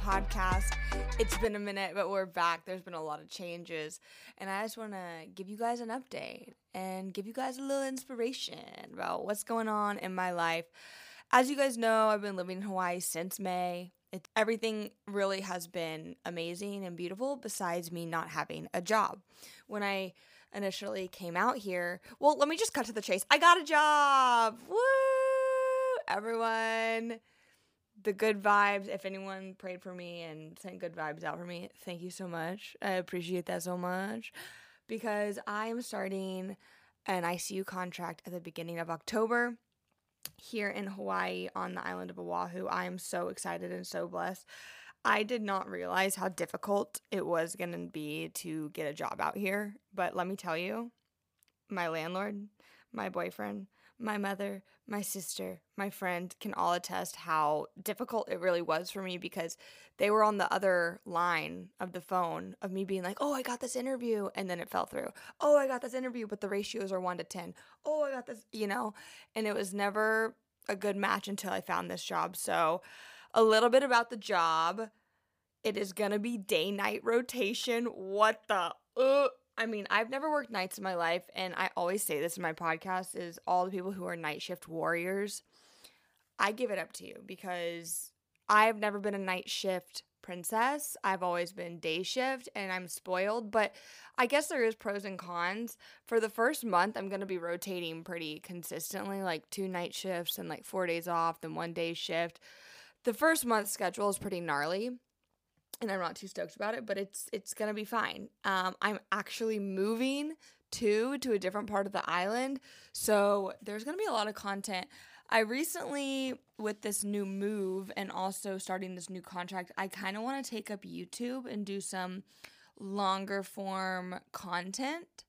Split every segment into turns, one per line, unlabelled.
podcast. It's been a minute, but we're back. There's been a lot of changes. And I just want to give you guys an update and give you guys a little inspiration about what's going on in my life. As you guys know, I've been living in Hawaii since May. It, everything really has been amazing and beautiful besides me not having a job. When I initially came out here, well, let me just cut to the chase. I got a job. Woo! Everyone the good vibes. If anyone prayed for me and sent good vibes out for me, thank you so much. I appreciate that so much because I am starting an ICU contract at the beginning of October here in Hawaii on the island of Oahu. I am so excited and so blessed. I did not realize how difficult it was going to be to get a job out here, but let me tell you, my landlord, my boyfriend, my mother, my sister, my friend can all attest how difficult it really was for me because they were on the other line of the phone of me being like, oh, I got this interview. And then it fell through. Oh, I got this interview, but the ratios are one to 10. Oh, I got this, you know, and it was never a good match until I found this job. So, a little bit about the job. It is going to be day night rotation. What the? Uh, I mean, I've never worked nights in my life, and I always say this in my podcast is all the people who are night shift warriors. I give it up to you because I've never been a night shift princess. I've always been day shift and I'm spoiled, but I guess there is pros and cons. For the first month, I'm going to be rotating pretty consistently, like two night shifts and like 4 days off, then one day shift. The first month schedule is pretty gnarly and I'm not too stoked about it, but it's it's gonna be fine. Um, I'm actually moving to to a different part of the island, so there's gonna be a lot of content. I recently, with this new move and also starting this new contract, I kind of want to take up YouTube and do some longer form content.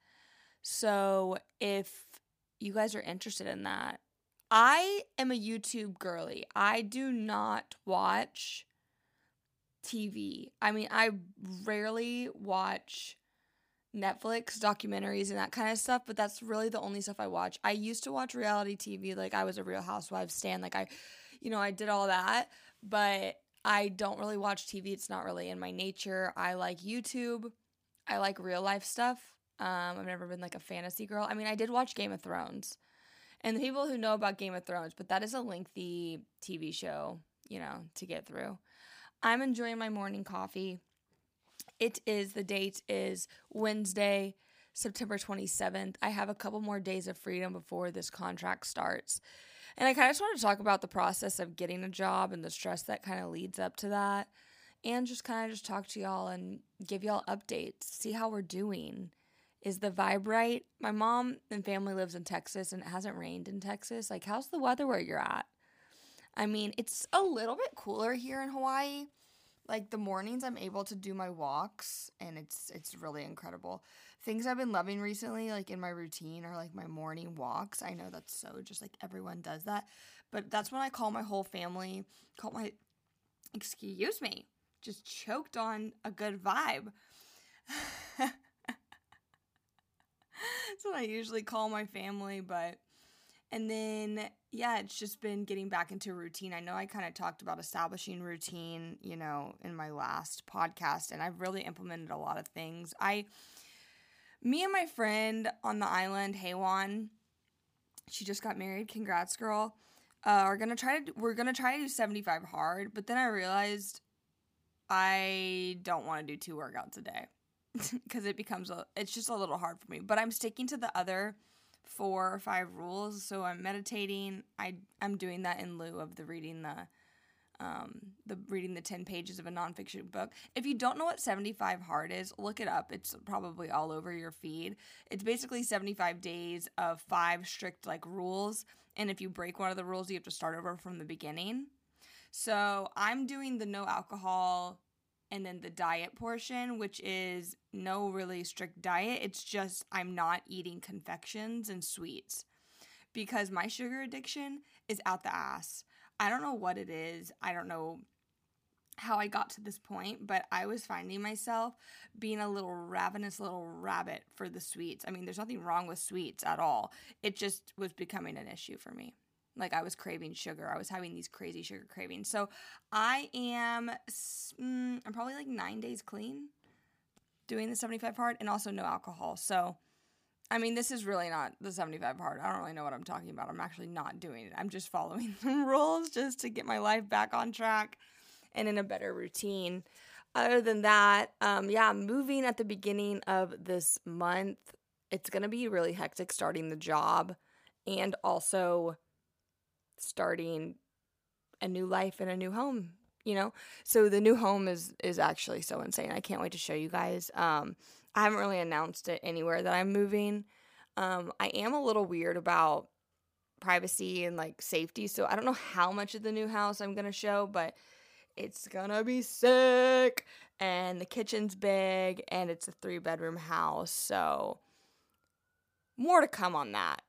So if you guys are interested in that, I am a YouTube girly. I do not watch TV. I mean, I rarely watch Netflix documentaries and that kind of stuff, but that's really the only stuff I watch. I used to watch reality TV, like I was a Real Housewives stan, like I, you know, I did all that, but I don't really watch TV. It's not really in my nature. I like YouTube. I like real life stuff. Um, I've never been like a fantasy girl. I mean, I did watch Game of Thrones, and the people who know about Game of Thrones, but that is a lengthy TV show, you know, to get through. I'm enjoying my morning coffee. It is, the date is Wednesday, September 27th. I have a couple more days of freedom before this contract starts. And I kind of just want to talk about the process of getting a job and the stress that kind of leads up to that. And just kind of just talk to y'all and give y'all updates, see how we're doing. Is the vibe right? My mom and family lives in Texas and it hasn't rained in Texas. Like, how's the weather where you're at? I mean, it's a little bit cooler here in Hawaii. Like the mornings I'm able to do my walks and it's it's really incredible. Things I've been loving recently like in my routine are like my morning walks. I know that's so just like everyone does that, but that's when I call my whole family, call my excuse me, just choked on a good vibe. that's what I usually call my family, but and then, yeah, it's just been getting back into routine. I know I kind of talked about establishing routine, you know, in my last podcast, and I've really implemented a lot of things. I, me and my friend on the island, Haywan, she just got married. Congrats, girl. Uh, are gonna try to we're gonna try to do 75 hard, but then I realized I don't want to do two workouts a day because it becomes a it's just a little hard for me. But I'm sticking to the other four or five rules. So I'm meditating. I I'm doing that in lieu of the reading the um, the reading the 10 pages of a nonfiction book. If you don't know what 75 hard is, look it up. It's probably all over your feed. It's basically 75 days of five strict like rules. And if you break one of the rules, you have to start over from the beginning. So I'm doing the no alcohol and then the diet portion, which is no really strict diet. It's just I'm not eating confections and sweets because my sugar addiction is out the ass. I don't know what it is. I don't know how I got to this point, but I was finding myself being a little ravenous little rabbit for the sweets. I mean, there's nothing wrong with sweets at all. It just was becoming an issue for me. Like I was craving sugar. I was having these crazy sugar cravings. So I am, mm, I'm probably like nine days clean doing the 75 hard and also no alcohol. So, I mean, this is really not the 75 hard. I don't really know what I'm talking about. I'm actually not doing it. I'm just following the rules just to get my life back on track and in a better routine. Other than that, um, yeah, moving at the beginning of this month, it's going to be really hectic starting the job and also starting a new life in a new home you know? So the new home is is actually so insane. I can't wait to show you guys. Um i haven't really announced it anywhere that i'm moving. Um i am a little weird about privacy and like safety so i don't know how much of the new house i'm gonna show but it's gonna be sick and the kitchen's big and it's a three bedroom house so more to come on that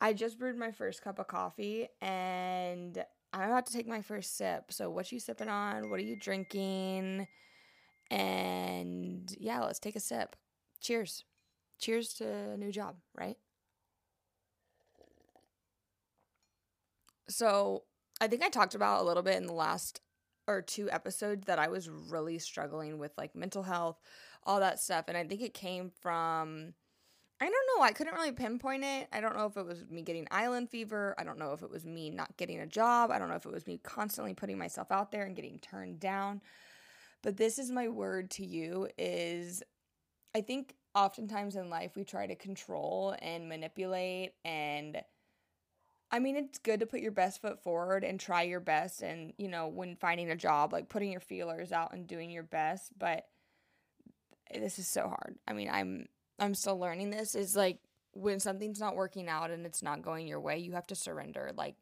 i just brewed my first cup of coffee and I'm about to take my first sip. So, what you sipping on? What are you drinking? And yeah, let's take a sip. Cheers. Cheers to a new job, right? So, I think I talked about a little bit in the last or two episodes that I was really struggling with like mental health, all that stuff. And I think it came from I don't know. I couldn't really pinpoint it. I don't know if it was me getting island fever. I don't know if it was me not getting a job. I don't know if it was me constantly putting myself out there and getting turned down. But this is my word to you is I think oftentimes in life we try to control and manipulate and I mean it's good to put your best foot forward and try your best and you know when finding a job like putting your feelers out and doing your best, but this is so hard. I mean, I'm I'm still learning this is like when something's not working out and it's not going your way, you have to surrender. Like,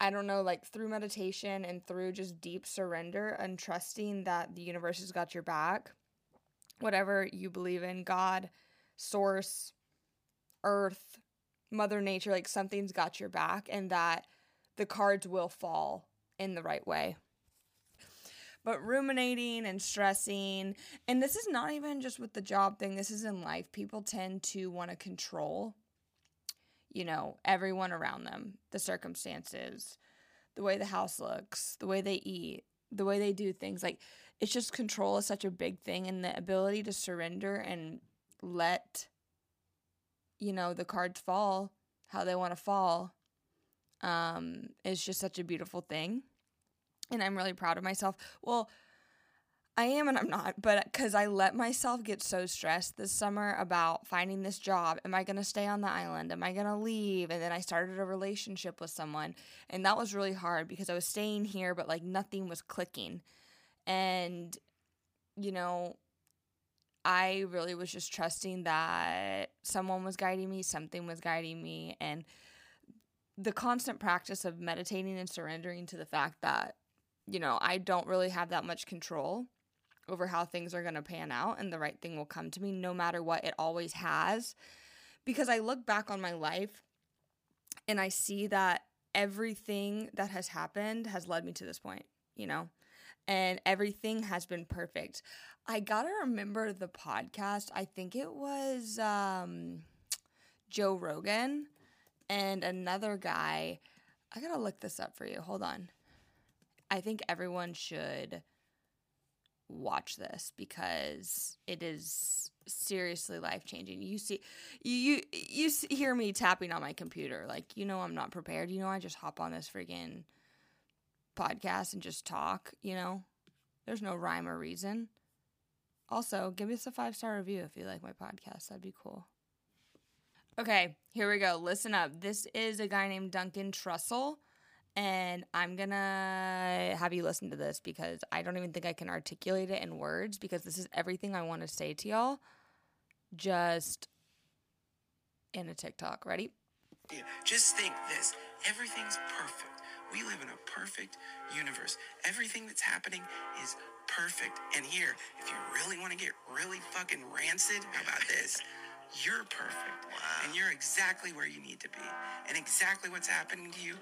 I don't know, like through meditation and through just deep surrender and trusting that the universe has got your back, whatever you believe in, God, source, earth, Mother Nature, like something's got your back and that the cards will fall in the right way but ruminating and stressing. And this is not even just with the job thing, this is in life. People tend to want to control, you know, everyone around them, the circumstances, the way the house looks, the way they eat, the way they do things. Like, it's just control is such a big thing, and the ability to surrender and let, you know, the cards fall how they want to fall um, is just such a beautiful thing and I'm really proud of myself. Well, I am and I'm not, but because I let myself get so stressed this summer about finding this job. Am I going to stay on the island? Am I going to leave? And then I started a relationship with someone. And that was really hard because I was staying here, but like nothing was clicking. And, you know, I really was just trusting that someone was guiding me, something was guiding me. And the constant practice of meditating and surrendering to the fact that you know, I don't really have that much control over how things are going to pan out and the right thing will come to me no matter what it always has because I look back on my life and I see that everything that has happened has led me to this point, you know? And everything has been perfect. I got to remember the podcast. I think it was um Joe Rogan and another guy. I got to look this up for you. Hold on. I think everyone should watch this because it is seriously life changing. You see, you you hear me tapping on my computer, like you know I'm not prepared. You know I just hop on this freaking podcast and just talk. You know, there's no rhyme or reason. Also, give us a five star review if you like my podcast. That'd be cool. Okay, here we go. Listen up. This is a guy named Duncan Trussell and I'm gonna have you listen to this because I don't even think I can articulate it in words because this is everything I want to say to y'all just in a TikTok. Ready?
Yeah, just think this everything's perfect. We live in a perfect universe. Everything that's happening is perfect. And here, if you really want to get really fucking rancid, how about this? You're perfect. Wow. And you're exactly where you need to be. And exactly what's happening to you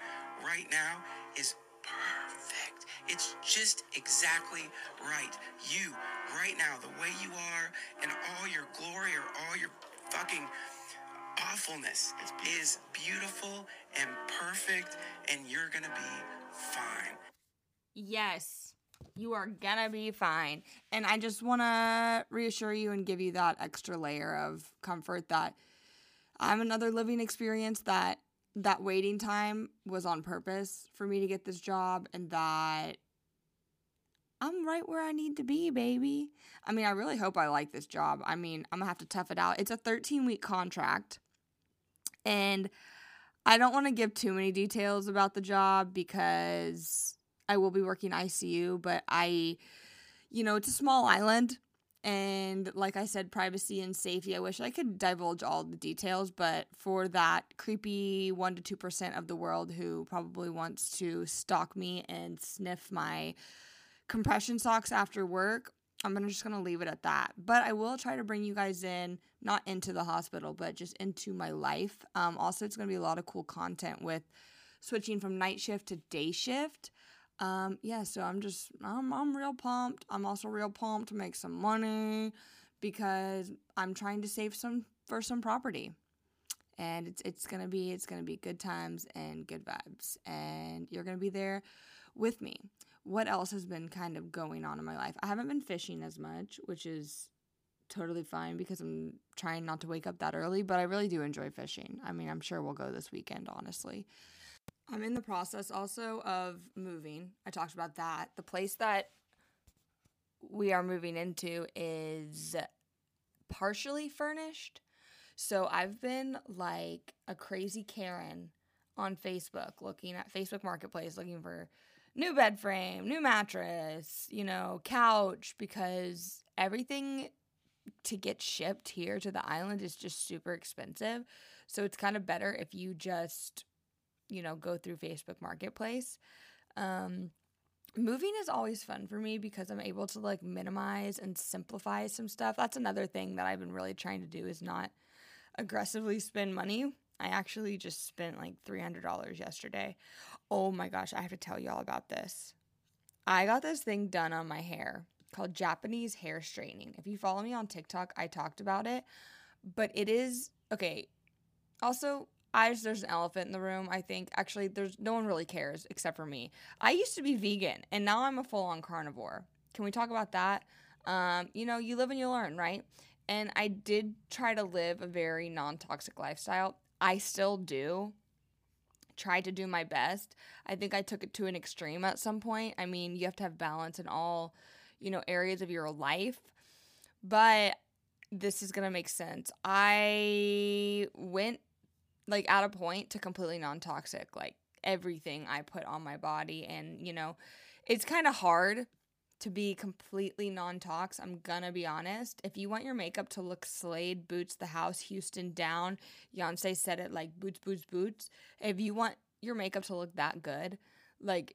right now is perfect. It's just exactly right. You, right now, the way you are, and all your glory or all your fucking awfulness is beautiful and perfect, and you're gonna be fine.
Yes, you are gonna be fine. And I just wanna reassure you and give you that extra layer of comfort that I'm another living experience that that waiting time was on purpose for me to get this job and that I'm right where I need to be, baby. I mean, I really hope I like this job. I mean, I'm gonna have to tough it out. It's a 13 week contract, and I don't want to give too many details about the job because I will be working ICU, but I, you know, it's a small island. And like I said, privacy and safety. I wish I could divulge all the details, but for that creepy 1% to 2% of the world who probably wants to stalk me and sniff my compression socks after work, I'm just gonna leave it at that. But I will try to bring you guys in, not into the hospital, but just into my life. Um, also, it's gonna be a lot of cool content with switching from night shift to day shift. Um, yeah, so I'm just I'm I'm real pumped. I'm also real pumped to make some money because I'm trying to save some for some property. And it's it's gonna be it's gonna be good times and good vibes. And you're gonna be there with me. What else has been kind of going on in my life? I haven't been fishing as much, which is totally fine because I'm trying not to wake up that early, but I really do enjoy fishing. I mean, I'm sure we'll go this weekend, honestly. I'm in the process also of moving. I talked about that. The place that we are moving into is partially furnished. So I've been like a crazy Karen on Facebook looking at Facebook Marketplace looking for new bed frame, new mattress, you know, couch because everything to get shipped here to the island is just super expensive. So it's kind of better if you just you know, go through Facebook Marketplace. Um, moving is always fun for me because I'm able to like minimize and simplify some stuff. That's another thing that I've been really trying to do is not aggressively spend money. I actually just spent like $300 yesterday. Oh my gosh, I have to tell y'all about this. I got this thing done on my hair called Japanese hair straightening. If you follow me on TikTok, I talked about it, but it is okay. Also, I just there's an elephant in the room. I think actually there's no one really cares except for me. I used to be vegan and now I'm a full on carnivore. Can we talk about that? Um, you know, you live and you learn, right? And I did try to live a very non toxic lifestyle. I still do. Try to do my best. I think I took it to an extreme at some point. I mean, you have to have balance in all, you know, areas of your life. But this is going to make sense. I went like at a point to completely non-toxic like everything i put on my body. And you know it's kind of hard to be completely non-tox i'm gonna be honest. If you want your makeup to look Slade boots the house houston down Beyonce said it like boots boots boots. If you want your makeup to look that good like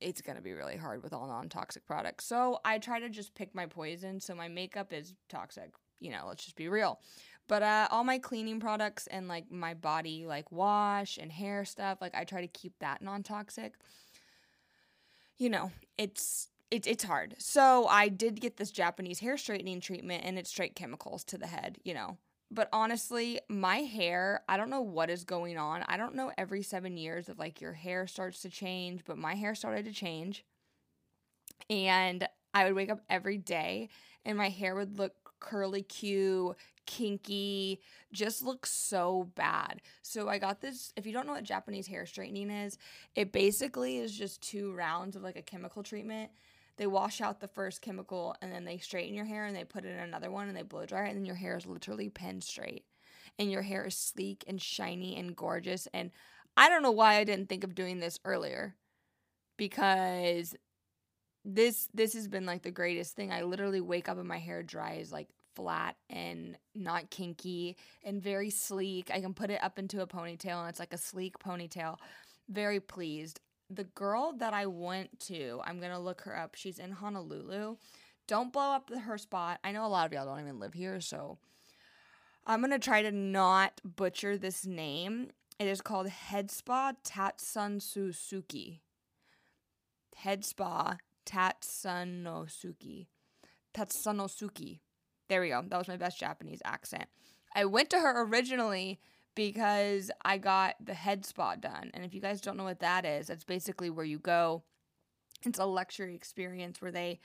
it's gonna be really hard with all non-toxic products. So i try to just pick my poison. So my makeup is toxic you know let's just be real but uh, all my cleaning products and like my body like wash and hair stuff, like I try to keep that non-toxic. You know, it's it's it's hard. So I did get this Japanese hair straightening treatment and it's straight chemicals to the head, you know. But honestly, my hair, I don't know what is going on. I don't know every 7 years of like your hair starts to change, but my hair started to change. And I would wake up every day and my hair would look curly Q, kinky, just looks so bad. So I got this. If you don't know what Japanese hair straightening is, it basically is just two rounds of like a chemical treatment. They wash out the first chemical and then they straighten your hair and they put in another one and they blow dry it and then your hair is literally pinned straight. And your hair is sleek and shiny and gorgeous. And I don't know why I didn't think of doing this earlier because this this has been like the greatest thing. I literally wake up and my hair dries like flat and not kinky and very sleek. I can put it up into a ponytail and it's like a sleek ponytail. Very pleased. The girl that I went to, I'm going to look her up. She's in Honolulu. Don't blow up her spot. I know a lot of y'all don't even live here, so I'm going to try to not butcher this name. It is called Head Spa Tatsunsusuki. Head Spa Tatsunosuke. Tatsunosuke. There we go. That was my best Japanese accent. I went to her originally because I got the head spa done. And if you guys don't know what that is, that's basically where you go. It's a luxury experience where they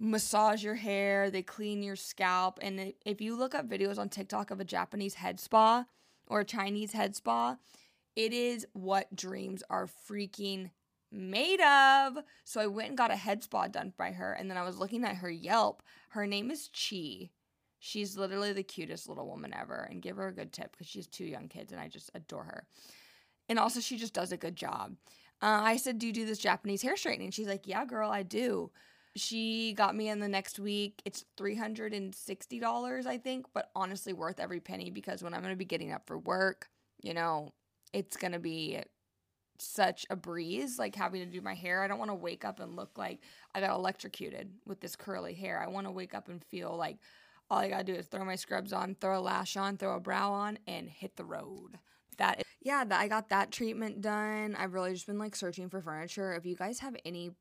massage your hair, they clean your scalp. And if you look up videos on TikTok of a Japanese head spa or a Chinese head spa, it is what dreams are freaking made of. So I went and got a head spa done by her. And then I was looking at her Yelp. Her name is Chi. She's literally the cutest little woman ever. And give her a good tip because she has two young kids and I just adore her. And also, she just does a good job. Uh, I said, Do you do this Japanese hair straightening? She's like, Yeah, girl, I do. She got me in the next week. It's $360, I think, but honestly worth every penny because when I'm going to be getting up for work, you know, it's going to be such a breeze like having to do my hair. I don't want to wake up and look like I got electrocuted with this curly hair. I want to wake up and feel like all I got to do is throw my scrubs on, throw a lash on, throw a brow on and hit the road. That is, yeah, that I got that treatment done. I've really just been like searching for furniture. If you guys have any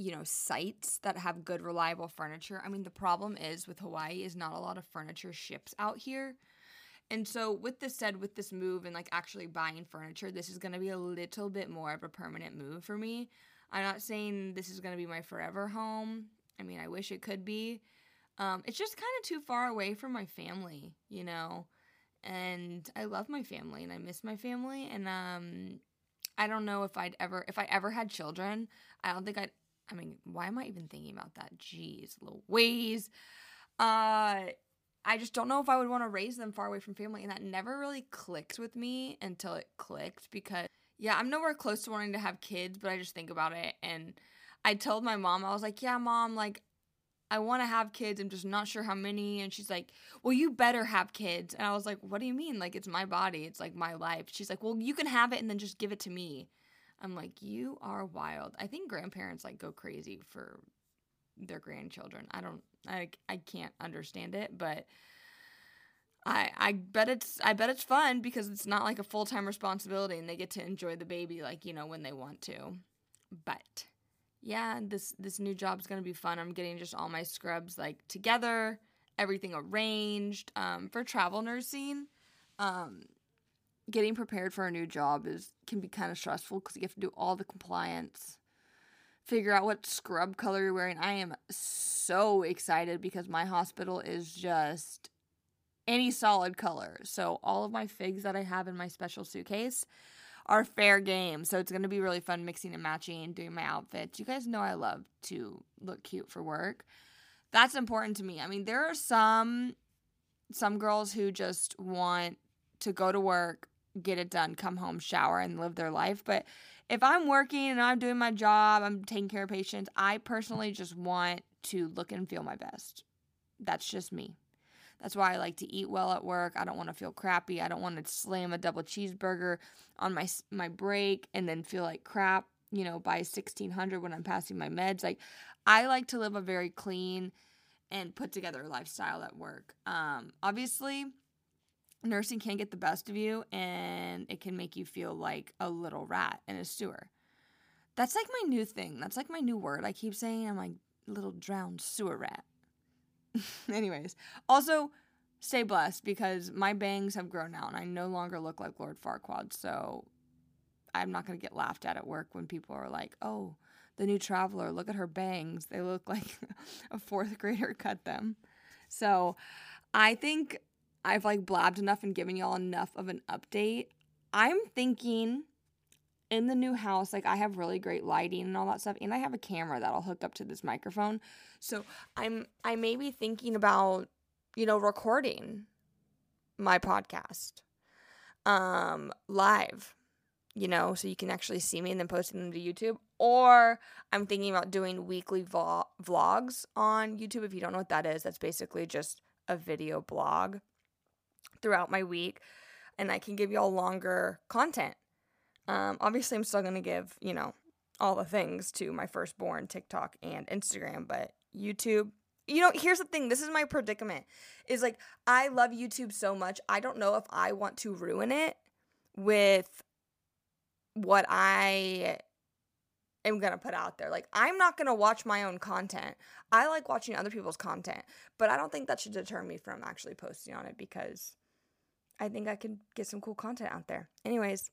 you know, sites that have good, reliable furniture. I mean, the problem is with Hawaii is not a lot of furniture ships out here. And so, with this said, with this move and like actually buying furniture, this is going to be a little bit more of a permanent move for me. I'm not saying this is going to be my forever home. I mean, I wish it could be. Um, it's just kind of too far away from my family, you know. And I love my family and I miss my family. And um, I don't know if I'd ever, if I ever had children, I don't think I'd I mean, why am I even thinking about that? Jeez, Louise. Uh, I just don't know if I would want to raise them far away from family. And that never really clicked with me until it clicked because, yeah, I'm nowhere close to wanting to have kids, but I just think about it. And I told my mom, I was like, yeah, mom, like, I want to have kids. I'm just not sure how many. And she's like, well, you better have kids. And I was like, what do you mean? Like, it's my body, it's like my life. She's like, well, you can have it and then just give it to me. I'm like, you are wild. I think grandparents like go crazy for their grandchildren. I don't I I can't understand it, but I I bet it's I bet it's fun because it's not like a full-time responsibility and they get to enjoy the baby like, you know, when they want to. But yeah, this this new job's going to be fun. I'm getting just all my scrubs like together, everything arranged um for travel nursing. Um getting prepared for a new job is can be kind of stressful because you have to do all the compliance figure out what scrub color you're wearing. I am so excited because my hospital is just any solid color. So all of my figs that i have in my special suitcase are fair game. So it's going to be really fun mixing and matching doing my outfits. You guys know i love to look cute for work. That's important to me. I mean there are some some girls who just want to go to work get it done, come home, shower, and live their life. But if I'm working and I'm doing my job, I'm taking care of patients, I personally just want to look and feel my best. That's just me. That's why I like to eat well at work. I don't want to feel crappy. I don't want to slam a double cheeseburger on my my break and then feel like crap, you know, by 1600 when I'm passing my meds. Like I like to live a very clean and put together lifestyle at work. Um obviously, nursing can get the best of you and it can make you feel like a little rat in a sewer. That's like my new thing. That's like my new word. I keep saying I'm like little drowned sewer rat. Anyways, also stay blessed because my bangs have grown out and I no longer look like Lord Farquaad. So I'm not going to get laughed at at work when people are like, oh, the new traveler, look at her bangs. They look like a fourth grader cut them. So I think I've like blabbed enough and given y'all enough of an update. I'm thinking in the new house, like I have really great lighting and all that stuff, and I have a camera that'll hook up to this microphone. So I'm I may be thinking about, you know, recording my podcast um live, you know, so you can actually see me and then posting them to YouTube. Or I'm thinking about doing weekly vo- vlogs on YouTube. If you don't know what that is, that's basically just a video blog throughout my week and I can give y'all longer content. Um, obviously, I'm still going to give, you know, all the things to my firstborn TikTok and Instagram, but YouTube, you know, here's the thing this is my predicament is like, I love YouTube so much. I don't know if I want to ruin it with what I am going to put out there. Like, I'm not going to watch my own content. I like watching other people's content, but I don't think that should deter me from actually posting on it because I think I can get some cool content out there. Anyways,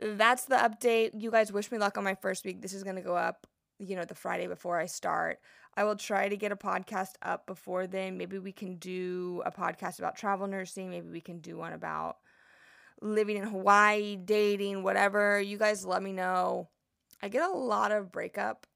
that's the update. You guys wish me luck on my first week. This is going to go up, you know, the Friday before I start. I will try to get a podcast up before then. Maybe we can do a podcast about travel nursing. Maybe we can do one about living in Hawaii, dating, whatever. You guys let me know. I get a lot of breakup,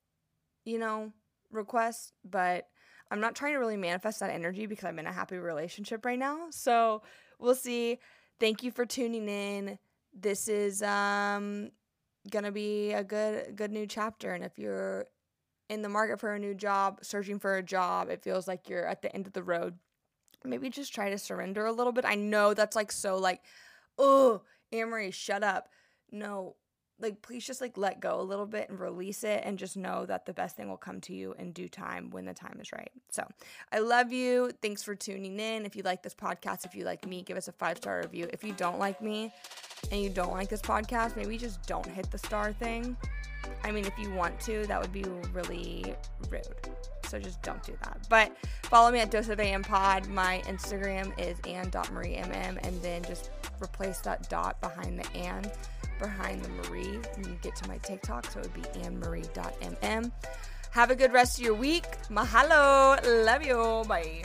you know, requests, but I'm not trying to really manifest that energy because I'm in a happy relationship right now. So we'll see. Thank you for tuning in. This is um gonna be a good good new chapter. And if you're in the market for a new job, searching for a job, it feels like you're at the end of the road. Maybe just try to surrender a little bit. I know that's like so like, oh, Amory, shut up. No, like please just like let go a little bit and release it and just know that the best thing will come to you in due time when the time is right. So, I love you. Thanks for tuning in. If you like this podcast, if you like me, give us a 5-star review. If you don't like me and you don't like this podcast, maybe just don't hit the star thing. I mean, if you want to, that would be really rude. So just don't do that. But follow me at Dose of AM Pod. My Instagram is ann.mariemm and then just replace that dot behind the Ann behind the Marie when you get to my TikTok. So it would be annemarie.mm. Have a good rest of your week. Mahalo. Love you. Bye.